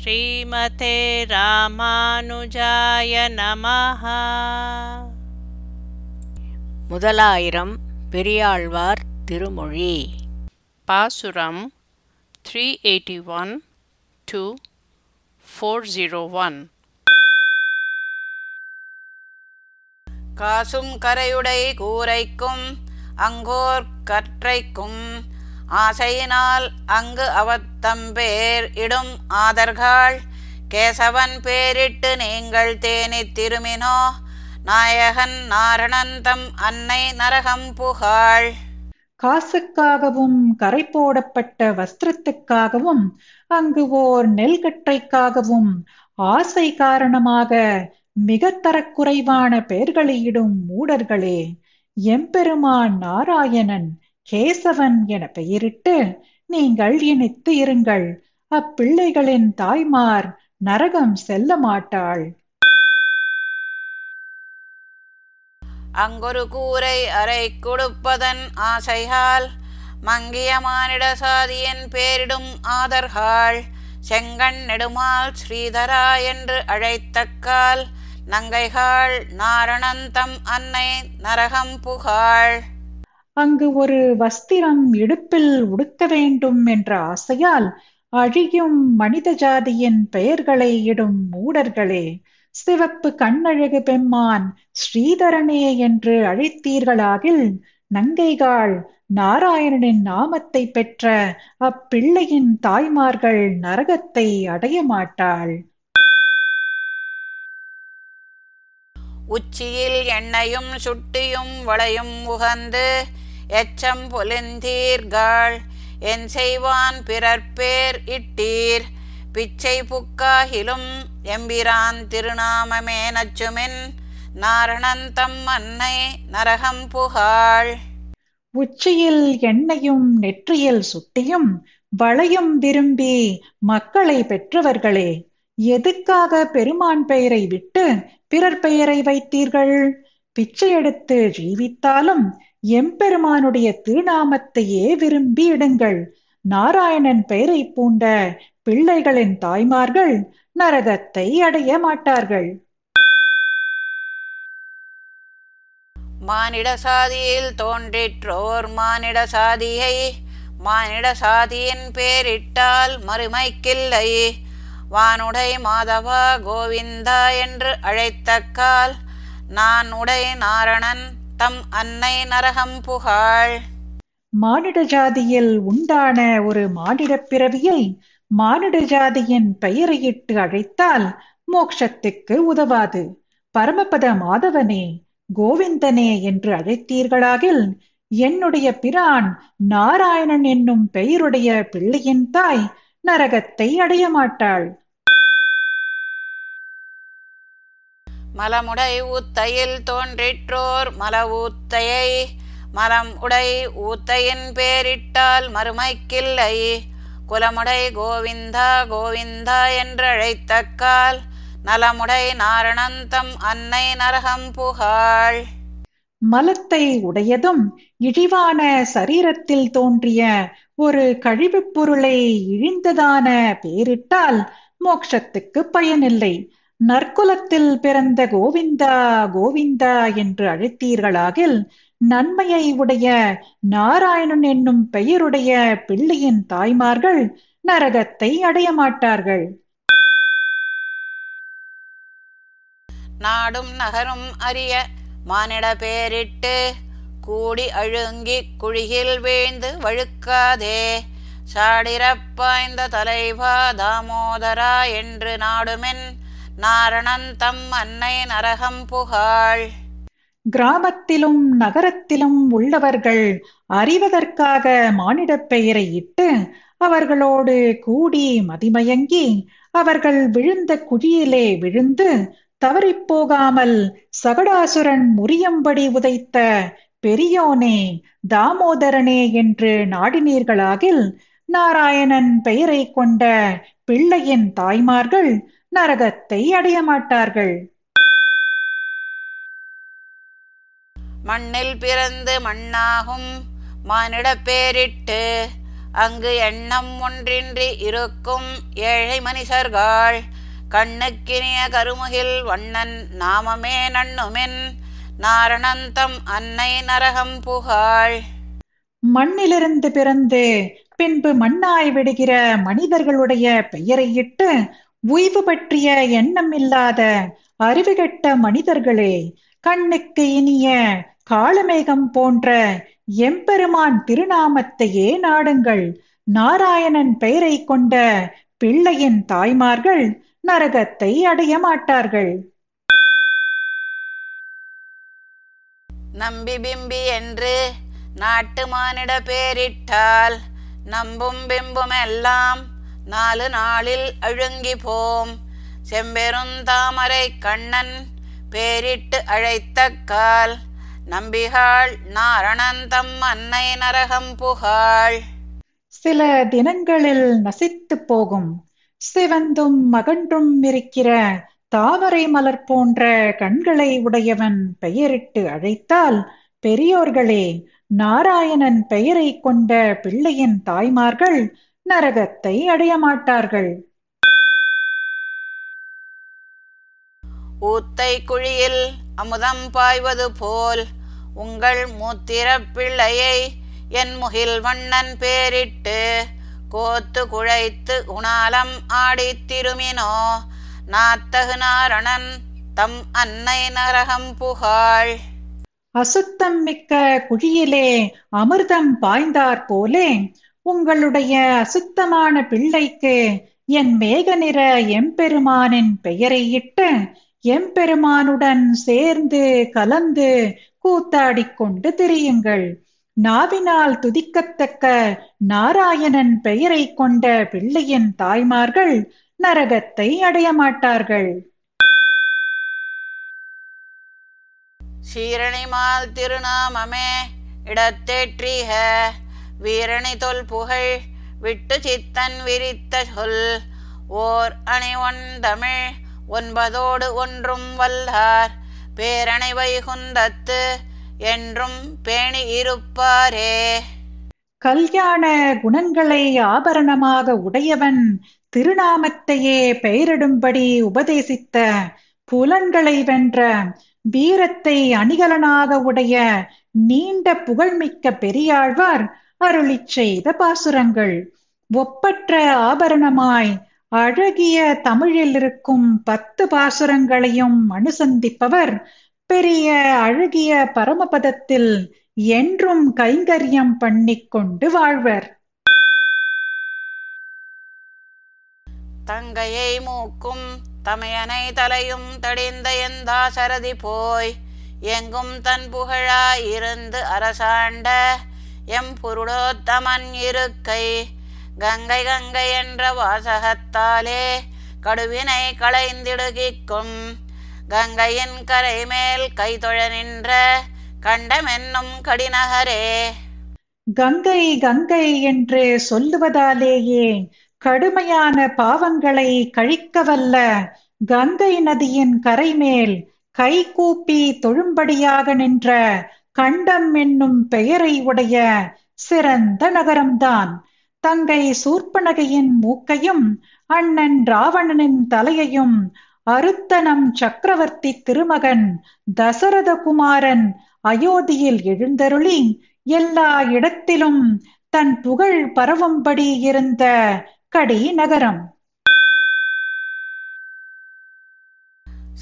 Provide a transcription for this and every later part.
ஸ்ரீமதே ராமானுஜாய நமஹ. முதலாயிரம் பெரியாழ்வார் திருமொழி. பாசுரம் three eighty one to four zero one காசும் கரையுடை கூரைக்கும் அங்கோர் கற்றைக்கும் ஆசையினால் அங்கு அவத்தம்பேர் இடும் ஆதர்கள். கேசவன் பேரிட்டு நீங்கள் தேனி திருமினோ நாயகன் நாரணந்தம் அன்னை நரகம் புகாள் காசுக்காகவும் கரை போடப்பட்ட வஸ்திரத்துக்காகவும் அங்கு ஓர் நெல்கற்றைக்காகவும் ஆசை காரணமாக மிக தரக்குறைவான பெயர்களையிடும் மூடர்களே எம்பெருமான் நாராயணன் கேசவன் என பெயரிட்டு நீங்கள் இணைத்து இருங்கள். அப்பிள்ளைகளின் தாய்மார் நரகம் செல்ல மாட்டாள். அங்கொரு கூரை அறை கொடுப்பதன் ஆசையால் மங்கிய மானிட சாதியின் பேரிடும் ஆதர்கள் செங்கண் நெடுமால் ஸ்ரீதரா என்று அழைத்தக்கால் நங்கைகாள் நாரணந்தம் அன்னை நரகம் புகாள். அங்கு ஒரு வஸ்திரம் இடுப்பில் உடுக்க வேண்டும் என்ற ஆசையால் அழியும் மனித ஜாதியின் பெயர்களை இடும் மூடர்களே சிவப்பு கண்ணழகு பெம்மான் ஸ்ரீதரனே என்று அழைத்தீர்களாகில் நங்கைகாள் நாராயணனின் நாமத்தை பெற்ற அப்பிள்ளையின் தாய்மார்கள் நரகத்தை அடைய மாட்டாள். உச்சியில் எண்ணெயும் சுட்டியும் வளையும் உகந்து எச்சம் பொலிந்தீர்கள். என் செய்வான் பிறர்பேர் இட்டீர். பிச்சை புக்காகிலும் எம்பிரான் திருநாமமே நச்சுமின். நாரணந்தம் அன்னை நரகம் புகாள். உச்சியில் எண்ணெயும் நெற்றியில் சுட்டியும் வளையும் விரும்பி மக்களை பெற்றவர்களே எதுக்காக பெருமான் பெயரை விட்டு பிறர் பெயரை வைத்தீர்கள்? பிச்சை எடுத்து ஜீவித்தாலும் எம்பெருமானுடைய திருநாமத்தையே விரும்பி இடுங்கள். நாராயணன் பெயரை பூண்ட பிள்ளைகளின் தாய்மார்கள் நரகத்தை அடைய மாட்டார்கள். மானிட சாதியில் தோன்றிற்றோர் மானிட சாதியை மானிட சாதியின் பேரிட்டால் மறுமைக்கில்லை. வானுடை மாதவா கோவிந்தா என்று அழைத்தக்கால் நான் உடை நாரணன் தம் அன்னை நரகம் புகாள் மானிட ஜாதியில் உண்டான ஒரு மானிடப் பிறவியை மானிட ஜாதியின் பெயரையிட்டு அழைத்தால் மோட்சத்துக்கு உதவாது. பரமபத மாதவனே கோவிந்தனே என்று அழைத்தீர்களாகில் என்னுடைய பிரான் நாராயணன் என்னும் பெயருடைய பிள்ளையின் தாய் நரகத்தை அடைய மாட்டாள் மலமுடை ஊத்தையில் தோன்றிற்றோர் மல ஊத்தையை மலம் உடை ஊத்தையின் பேரிட்டால் மறுமைக்கில்லை. குலமுடை கோவிந்தா கோவிந்தா என்றழைத்தக்கால் நலமுடை நாரணந்தம் அன்னை நரகம் புகாள். மலத்தை உடையதும் இழிவான சரீரத்தில் தோன்றிய ஒரு கழிவுப் பொருளை இழிந்ததான பேரிட்டால் மோட்சத்துக்கு பயனில்லை. நற்குலத்தில் பிறந்த கோவிந்தா கோவிந்தா என்று அழைத்தீர்களாகில் நன்மையை உடைய நாராயணன் என்னும் பெயருடைய பிள்ளையின் தாய்மார்கள் நரகத்தை அடைய மாட்டார்கள். நாடும் நகரும் அறிய மானிட பேரிட்டு கூடி அழுங்கி குழியில் வீழ்ந்து வழுக்காதே. சாடிரப்பாய்ந்த தலைவா தாமோதரா என்று நாடுமென் நாரணன் தம் அன்னை நரகம் புகாள் கிராமத்திலும் நகரத்திலும் உள்ளவர்கள் அறிவதற்காக மானிடப் பெயரை இட்டு அவர்களோடு கூடி மதிமயங்கி அவர்கள் விழுந்த குழியிலே விழுந்து தவறிப்போகாமல் சகடாசுரன் முறியும்படி உதைத்த பெரியோனே தாமோதரனே என்று நாடினீர்களாகில் நாராயணன் பெயரை கொண்ட பிள்ளையின் தாய்மார்கள் நரகத்தை அடைய மாட்டார்கள். மண்ணில் பிறந்து மண்ணாகும் மானிடப் பேரிட்டு அங்கு எண்ணம் ஒன்றின்றி இருக்கும் ஏழை மனிதர்கள் கண்ணுக்கினிய கருமுகில் வண்ணன் நாமமே நண்ணுமென் நாரணந்தம் அன்னை நரகம் புகாள் மண்ணிலிருந்து பிறந்து பின்பு மண்ணாய் விடுகிற மனிதர்களுடைய பெயரையிட்டு உய்வு பற்றிய எண்ணம் இல்லாத அறிவுகெட்ட மனிதர்களே கண்ணுக்கு இனிய காளமேகம் போன்ற எம்பெருமான் திருநாமத்தையே நாடுங்கள். நாராயணன் பெயரை கொண்ட பிள்ளையின் தாய்மார்கள் நரகத்தை அடைய மாட்டார்கள். நம்பி பிம்பி என்று நாட்டு மானிட பேரிட்டால் நம்பும் பிம்பும் எல்லாம் நாலு நாளில் அழுங்கி போம் செம்பெருந்தாமரை கண்ணன் பேரிட்டு அழைத்த கால். நம்பிகாள் நாரணந்தம் அன்னை நரகம் புகாள். சில தினங்களில் நசித்து போகும். சிவந்தும் மகன்றும் இருக்கிற தாமரை மலர் போன்ற கண்களை உடையவன் பெயரிட்டு அழைத்தால் பெரியோர்களே நாராயணன் பெயரை கொண்ட பிள்ளையின் தாய்மார்கள் நரகத்தை அடைய மாட்டார்கள் ஊத்தை குழியில் அமுதம் பாய்வது போல் உங்கள் மூத்திரப் பிள்ளையை என் முகில் வண்ணன் பேரிட்டு கோத்து குழைத்து குணாலம் ஆடித் திருமினோ நாத்தகு நாரணன் தம் அன்னை நரகம் புகாள். அசுத்தம் மிக்க குழியிலே அமிர்தம் பாய்ந்தாற் போலே உங்களுடைய அசுத்தமான பிள்ளைக்கு என் மேக நிற எம்பெருமானின் பெயரை இட்டு எம்பெருமானுடன் சேர்ந்து கலந்து கூத்தாடிக் கொண்டு திரியுங்கள். நாவினால் துதிக்கத்தக்க நாராயணன் பெயரை கொண்ட பிள்ளையின் தாய்மார்கள் நரகத்தை அடைய மாட்டார்கள். சீரணிமால் திருநாமமே இடத்தேற்றிக. வீரணி தொல் புகழ் விட்டு சித்தன் விரித்த சொல். ஓர் அணி ஒன் தமிழ் ஒன்பதோடு ஒன்றும் வல்லார். பேரணை வைகுந்தத்து என்றும் பேணி இருப்பாரே. கல்யாண குணங்களை ஆபரணமாக உடையவன் திருநாமத்தையே பெயரிடும்படி உபதேசித்த புலன்களை வென்ற வீரத்தை அணிகலனாக உடைய நீண்ட புகழ்மிக்க பெரியாழ்வார் அருளி செய்த பாசுரங்கள். ஒப்பற்ற ஆபரணமாய் அழகிய தமிழில் இருக்கும் பத்து பாசுரங்களையும் அனுசந்திப்பவர். பெரிய அழகிய பரமபதத்தில் என்றும் கைங்கரியம் பண்ணிக்கொண்டு வாழ்வர். தங்கையை மூக்கும் தமையனை தலையும் தடிந்த எந்தாசரதி போய் எங்கும் தன் புகழாய் இருந்து அரசாண்ட எம் புருடோத்தமன் இருக்கை. கங்கை கங்கை என்ற வாசகத்தாலே கடுவினை களைந்திடுகிக்கும் கங்கையின் கரை மேல் கைதொழ நின்ற கண்டமென்னும் கடிநகரே. கங்கை கங்கை என்று சொல்லுவதாலேயே கடுமையான பாவங்களை கழிக்கவல்ல கங்கை நதியின் கரைமேல் கை கூப்பி தொழும்படியாக நின்ற கண்டம் என்னும் பெயரை உடைய சிறந்த நகரம்தான். தங்கை சூர்பனகையின் மூக்கையும் அண்ணன் ராவணனின் தலையையும் அருத்தனம் சக்கரவர்த்தி திருமகன் தசரத குமாரன் அயோத்தியில் எழுந்தருளி எல்லா இடத்திலும் தன் புகழ் பரவும்படி இருந்த கடி நகரம்.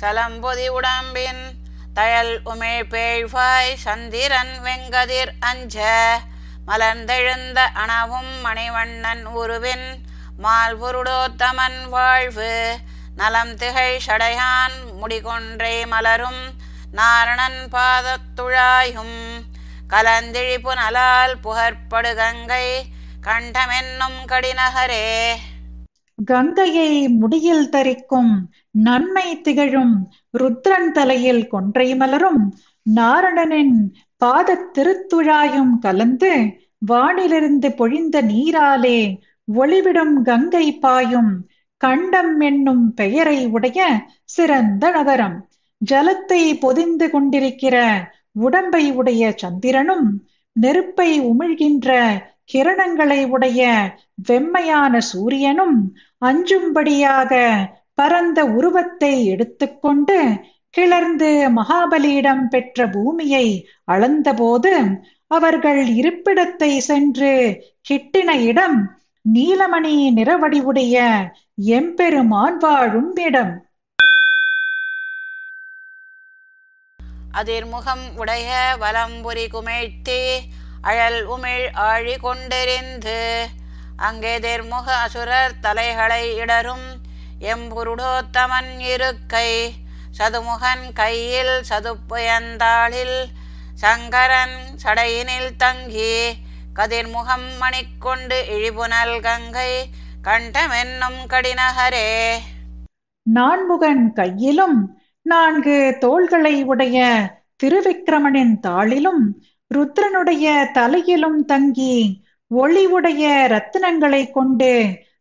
சலம்பொதி உடம்பின் தழல் உமிழ் பேழ்வாய் சந்திரன் வெங்கதிர் அஞ்ச. மலர்ந்தெழுந்த அணவும் மணிவண்ணன் உருவின் மால்புருடோத்தமன் வாழ்வு. நலம் திகழ் சடையான் முடிகொன்றை மலரும் நாரணன் பாதத்துழாயும் கலந்திழிப்பு நலால் புகற்படு கங்கை கண்டமென்னும் கடிநகரே. கங்கையை முடியில் தரிக்கும் நன்மை திகழும் ருத்ரன் தலையில் கொன்றை மலரும் நாரணனின் பாதத் திருத்துழாயும் கலந்து வானிலிருந்து பொழிந்த நீராலே ஒளிவிடும் கங்கை பாயும் கண்டம் என்னும் பெயரை உடைய சிறந்த நகரம். ஜலத்தை பொதிந்து கொண்டிருக்கிற உடம்பை உடைய சந்திரனும் நெருப்பை உமிழ்கின்ற கிரணங்களை உடைய வெம்மையான சூரியனும் அஞ்சும்படியாக பரந்த உருவத்தை எடுத்துக்கொண்டு கிளர்ந்து மகாபலியிடம் பெற்ற பூமியை அளந்தபோது அவர்கள் இருப்பிடத்தை சென்று கிட்டின இடம் நீலமணி நிறவடிவுடைய எம்பெருமான் வாழும் இடம். அதிர்முகம் உடைய வலம்புரி குமிழ்த்தி அழல் உமிழ் ஆழி கொண்டெறிந்து அங்கெதிர்முக அசுரர் தலைகளை இடரும் எம்புருடோத்தமன் இருக்கை சதுமுகன் கையில் சதுப்புயந்தாளில் சங்கரன் சடையினில் தங்கி கதிர்முகம் மணிக்கொண்டு இழிபுனல் கங்கை கண்டமென்னும் கடினகரே. நான்முகன் கையிலும் நான்கு தோள்களை உடைய திருவிக்கிரமனின் தாளிலும் ருத்ரனுடைய தலையிலும் தங்கி ஒளிவுடைய ரத்தினங்களை கொண்டு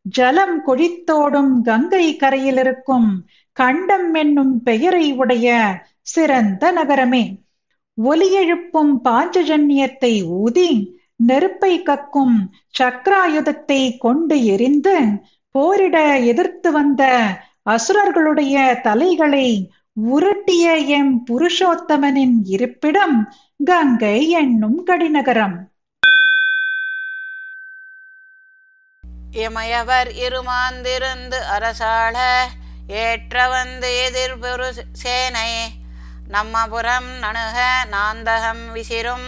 ஜலம் கொழித்தோடும் கங்கை கரையில் இருக்கும் கண்டம் என்னும் பெயரை உடைய சிறந்த நகரமே. ஒலி எழுப்பும் பாஞ்சஜன்யத்தை ஊதி நெருப்பை கக்கும் சக்கராயுதத்தை கொண்டு எரிந்து போரிட எதிர்த்து வந்த அசுரர்களுடைய தலைகளை உருட்டிய எம் புருஷோத்தமனின் இருப்பிடம் கங்கை என்னும் கடிநகரம். இமயவர் இருமாந்திருந்து அரசாள ஏற்ற வந்து எதிர்புரு சேனை. நம்மபுரம் நணுக நாந்தகம் விசிறும்.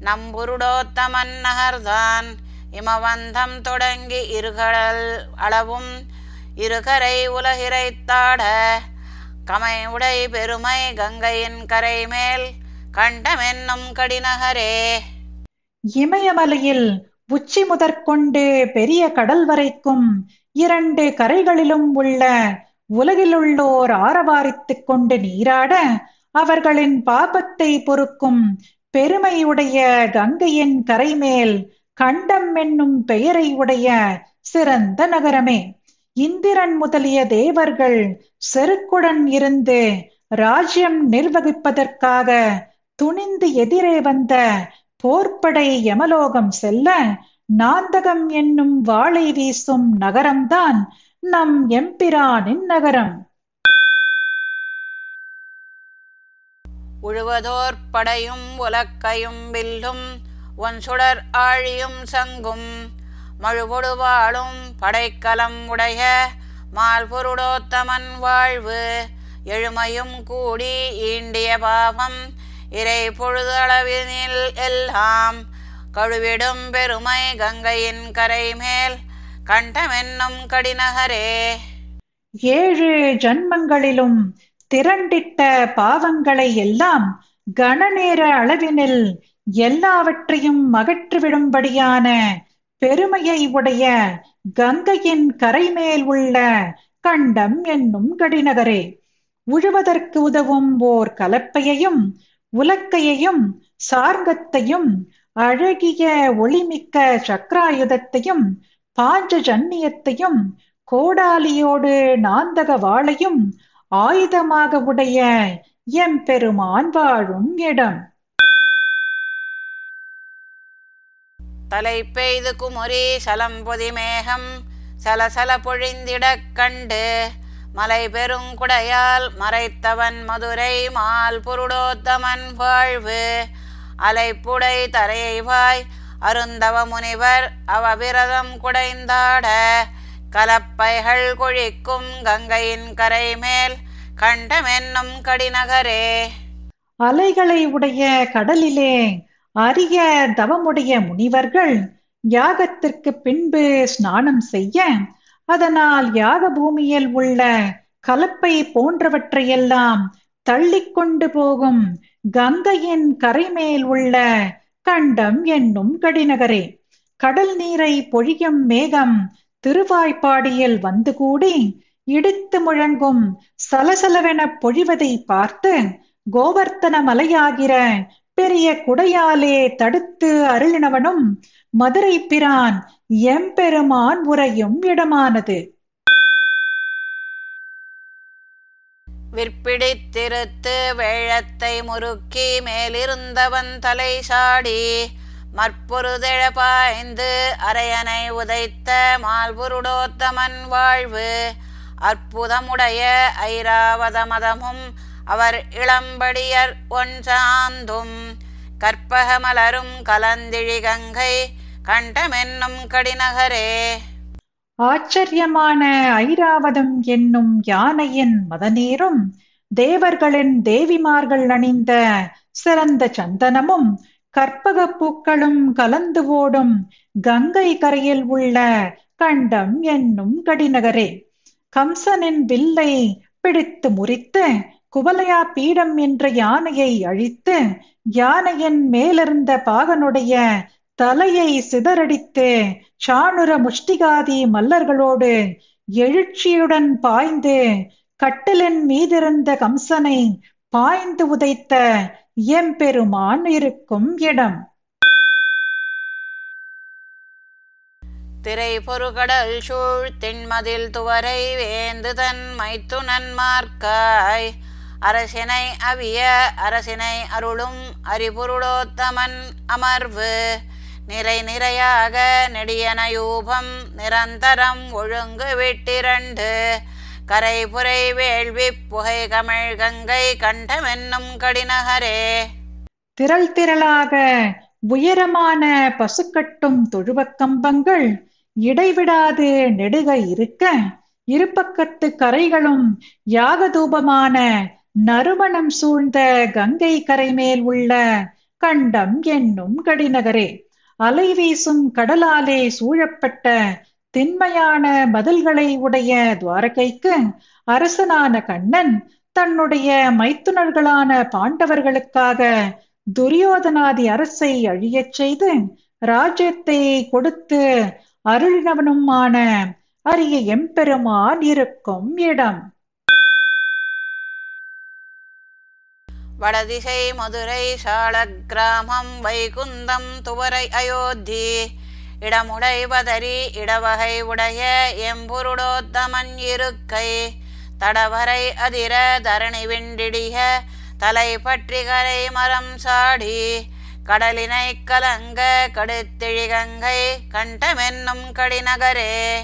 நம்புருடோத்தமன் நகர்தான் இமவந்தம் தொடங்கி இருகடல் அளவும். இருகரை உலகிரைத்தாட கமை உடை பெருமை கங்கையின் கரை மேல் கண்டமென்னும் கடிநகரே இமயமலையில் உச்சி முதற்கொண்டு பெரிய கடல் வரைக்கும் இரண்டு கரைகளிலும் உள்ள உலகிலுள்ளோர் ஆரவாரித்துக் கொண்டு நீராட அவர்களின் பாபத்தை பொறுக்கும் பெருமையுடைய கங்கையின் கரைமேல் கண்டம் என்னும் பெயரை உடைய சிறந்த நகரமே. இந்திரன் முதலிய தேவர்கள் செருக்குடன் இருந்து ராஜ்யம் நிர்வகிப்பதற்காக துணிந்து எதிரே வந்த போர்ப்படை யமலோகம் செல்ல நாந்தகம் என்னும் வாளை வீசும் நகரம்தான் நம் எம்பிரானின் நகரம். உழுவதோர் படையும் உலக்கையும் வில்லும் ஒன் சுடர் ஆழியும் சங்கும் மழுபொடுவாளும் படைக்கலம் உடைய மால்பொருடோத்தமன் வாழ்வு எழுமையும் கூடி ஈண்டிய பாவம் இறை பொழுதளவினில் எல்லாம் கழுவிடும் பெருமை கங்கையின் கரை மேல் கண்டமென்னும் கடிநகரே. ஏழு ஜன்மங்களிலும் திரண்டிட்ட பாவங்களை எல்லாம் கணநேர அளவினில் எல்லாவற்றையும் அகற்றிவிடும்படியான பெருமையை உடைய கங்கையின் கரை மேல் உள்ள கண்டம் என்னும் கடிநகரே. உழுவதற்கு உதவும் ஓர் கலப்பையையும் உலக்கையையும் சார்கத்தையும் அழகிய ஒளிமிக்க சக்ராயுதத்தையும் பாஞ்ச ஜன்னியத்தையும் கோடாலியோடு நாந்தக வாளையும் ஆயுதமாக உடைய எம்பெருமான் வாழும் இடம். தலை பெய்து குமுறி சலம்பொதி மேகம் சலசல பொழிந்திடக் கண்டு மலை பெருங்குடையால் மறைத்தவன் மதுரை மால் புருடோத்தமன் வாழ்வு. அலைப்புடை தரைவாய் அருந்தவ முனிவர் அவவிரதம் குடைந்தாட. கலப்பைகள் கொழிக்கும் கங்கையின் கரை மேல் கண்டமென்னும் கடிநகரே. அலைகளை உடைய கடலிலே அரிய தவமுடைய முனிவர்கள் யாகத்திற்கு பின்பு ஸ்நானம் செய்ய அதனால் யாக பூமியில் உள்ள கலப்பை போன்றவற்றையெல்லாம் தள்ளிக்கொண்டு போகும் கங்கையின் கரைமேல் உள்ள கண்டம் என்னும் கடிநகரே. கடல் நீரை பொழியும் மேகம் திருவாய்ப்பாடியில் வந்து கூடி இடித்து முழங்கும் சலசலவென பொழிவதை பார்த்து கோவர்த்தன மலையாகிற பெரிய குடையாலே தடுத்து அருளினவனும் மதுரை பிரான் எம்பெருமான் உரையும் இடமானது. விற்பிடித்திருத்து வேழத்தை முறுக்கி மேலிருந்தவன் தலை சாடி மற்பொருதெழ பாய்ந்து அரையனை உதைத்த மால்புருடோத்தமன் வாழ்வு. அற்புதமுடைய ஐராவத மதமும் அவர் இளம்படியர் ஒன் சாந்தும். கற்பக மலரும் கலந்திழி கங்கை கண்டமென்னும் கடிநகரே. ஆச்சரியமான ஐராவதம் என்னும் யானையின் மதநீரும் தேவர்களின் தேவிமார்கள் அணிந்த சிறந்த சந்தனமும் கற்பக பூக்களும் கலந்து ஓடும் கங்கை கரையில் உள்ள கண்டம் என்னும் கடிநகரே. கம்சனின் வில்லை பிடித்து முறித்து குவலையா பீடம் என்ற யானையை அழித்து யானையின் மேலிருந்த பாகனுடைய தலையை சிதறடித்து சாணுர முஷ்டிகாதி மல்லர்களோடு எழுச்சியுடன் பாய்ந்து கட்டிலின் மீதிருந்த கம்சனை பாய்ந்து உதைத்த எம்பெருமான் இருக்கும் இடம். திரை பொறுகடல் சூழ் தின்மதில் துவரை வேந்து தன் மைத்துனன் மார்க்காய். அரசினை அவிய அரசினை அருளும் அரிபொருளோத்தமன் அமர்வு. நிறை நிறையாக நெடியனயூபம் நிரந்தரம் ஒழுங்கு விட்டிரண்டு. கரை புரை வேள்வி புகை கமிழ் கங்கை கண்டமென்னும் கடிநகரே திரள் திரளாக உயரமான பசுக்கட்டும் தொழுவ கம்பங்கள் இடைவிடாது நெடுக இருக்க. இருபக்கத்து கரைகளும் யாகதூபமான நறுமணம் சூழ்ந்த கங்கை கரை மேல் உள்ள கண்டம் என்னும் கடிநகரே அலை வீசும் கடலாலே சூழப்பட்ட திண்மையான பதில்களை உடைய துவாரகைக்கு அரசனான கண்ணன் தன்னுடைய மைத்துனர்களான பாண்டவர்களுக்காக துரியோதனாதி அரசை அழியச் செய்து ராஜ்யத்தை கொடுத்து அருளினவனுமான அரிய எம்பெருமான் இருக்கும் இடம். வடதிசை மதுரை சாலக்கிராமம் வைகுந்தம் துவரை அயோத்தி. இடமுடைவதரி இடவகை உடைய எம்புருடோத்தமன் இருக்கை. தடவரை அதிர தரணி விண்டிடிய தலை பற்றி கரை மரம் சாடி. கடலினை கலங்க கடுத்திழிகங்கை கண்டமென்னும் கடிநகரே.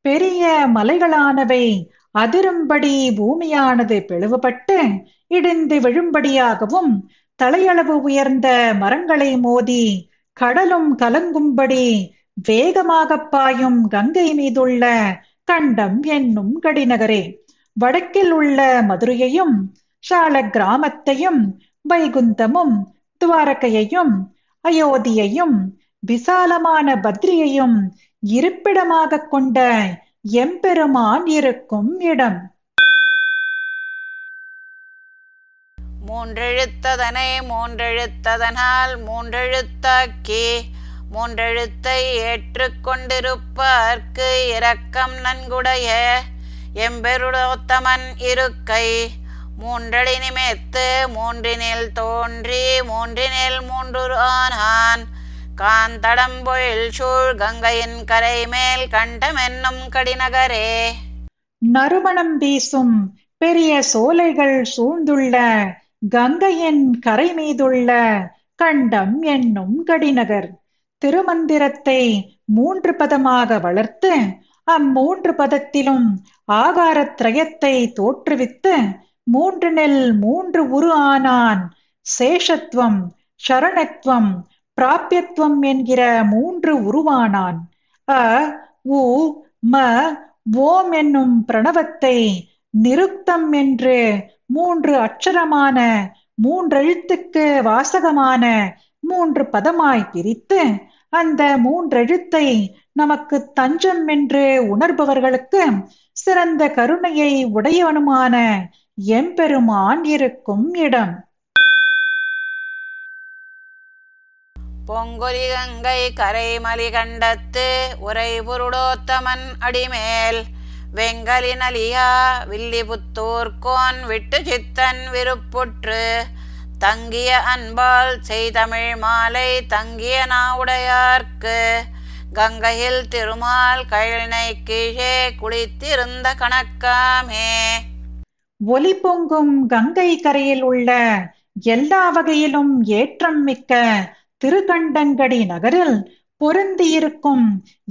பெரிய மலைகளானவை அதிரும்படி பூமியானது பிளவுபட்டு இடிந்து விழும்படியாகவும் தலையளவு உயர்ந்த மரங்களை மோதி கடலும் கலங்கும்படி வேகமாகப் பாயும் கங்கை மீதுள்ள கண்டம் என்னும் கடிநகரே. வடக்கில் உள்ள மதுரையையும் சால கிராமத்தையும் வைகுந்தமும் துவாரகையையும் அயோத்தியையும் விசாலமான பத்ரியையும் இருப்பிடமாக கொண்ட எம்பெருமான் இருக்கும் இடம். மூன்றெழுத்ததனை மூன்றெழுத்ததனால் மூன்றெழுத்தாக்கி மூன்றெழுத்தை ஏற்றுக்கொண்டிருப்பார்க்கு இரக்கம் நன்குடைய எம்பெருடோத்தமன் இருக்கை. மூன்றடி நிமித்து மூன்றினில் தோன்றி மூன்றினில் மூன்று ஆனான். காந்தடம்பொழில் சூழ் கங்கையின் கரை மேல் கண்டமென்னும் கடிநகரே. நறுமணம் வீசும் பெரிய சோலைகள் சூழ்ந்துள்ள கங்கையின் கரை மீதுள்ள கண்டம் என்னும் கடிநகர். திருமந்திரத்தை மூன்று பதமாக வளர்த்து அம்மூன்று பதத்திலும் ஆகாரத்ரயத்தை தோற்றுவித்து மூன்று நெல் மூன்று உரு ஆனான் சேஷத்துவம் சரணத்துவம் பிராபியத்துவம் என்கிற மூன்று உருவானான். அ உ ம ஓம் என்னும் பிரணவத்தை நிருக்தம் என்று மூன்று அட்சரமான மூன்றெழுத்துக்கு வாசகமான மூன்று பதமாய் பிரித்து அந்த மூன்றெழுத்தை நமக்கு தஞ்சம் என்று உணர்பவர்களுக்கு சிறந்த கருணையை உடையவனுமான எம்பெருமான் இருக்கும் இடம். பொங்கொலி கங்கை கரைமலி கண்டத்து உரைபுருடோத்தமன் அடிமேல். வெங்கலி நலியா வில்லிபுத்தூர்கோன் விட்டு சித்தன் விருப்புற்று. தங்கிய அன்பால் செய்தமிழ் மாலை தங்கிய நாவுடையார்க்கு. கங்கையில் திருமால் கழனை கீழே குளித்திருந்த கணக்காமே. ஒலி பொங்கும் கங்கை கரையில் உள்ள எல்லா வகையிலும் ஏற்றம் மிக்க திருகண்டங்கடி நகரில் பொருந்தியிருக்கும்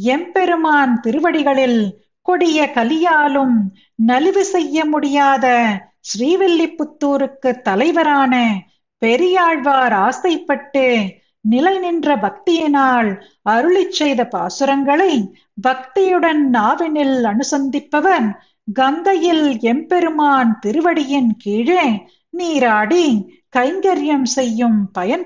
எம்பெருமான் திருவடிகளில் கொடிய கலியாலும் நலிவு செய்ய முடியாத ஸ்ரீவில்லிபுத்தூருக்கு தலைவரான பெரியாழ்வார் ஆசைப்பட்டு நிலை நின்ற பக்தியினால் அருளிச் செய்த பாசுரங்களை பக்தியுடன் நாவினில் அனுசந்திப்பவர் கங்கையில் எம்பெருமான் திருவடியின் கீழே நீராடி கைங்கரியம் செய்யும் பயன்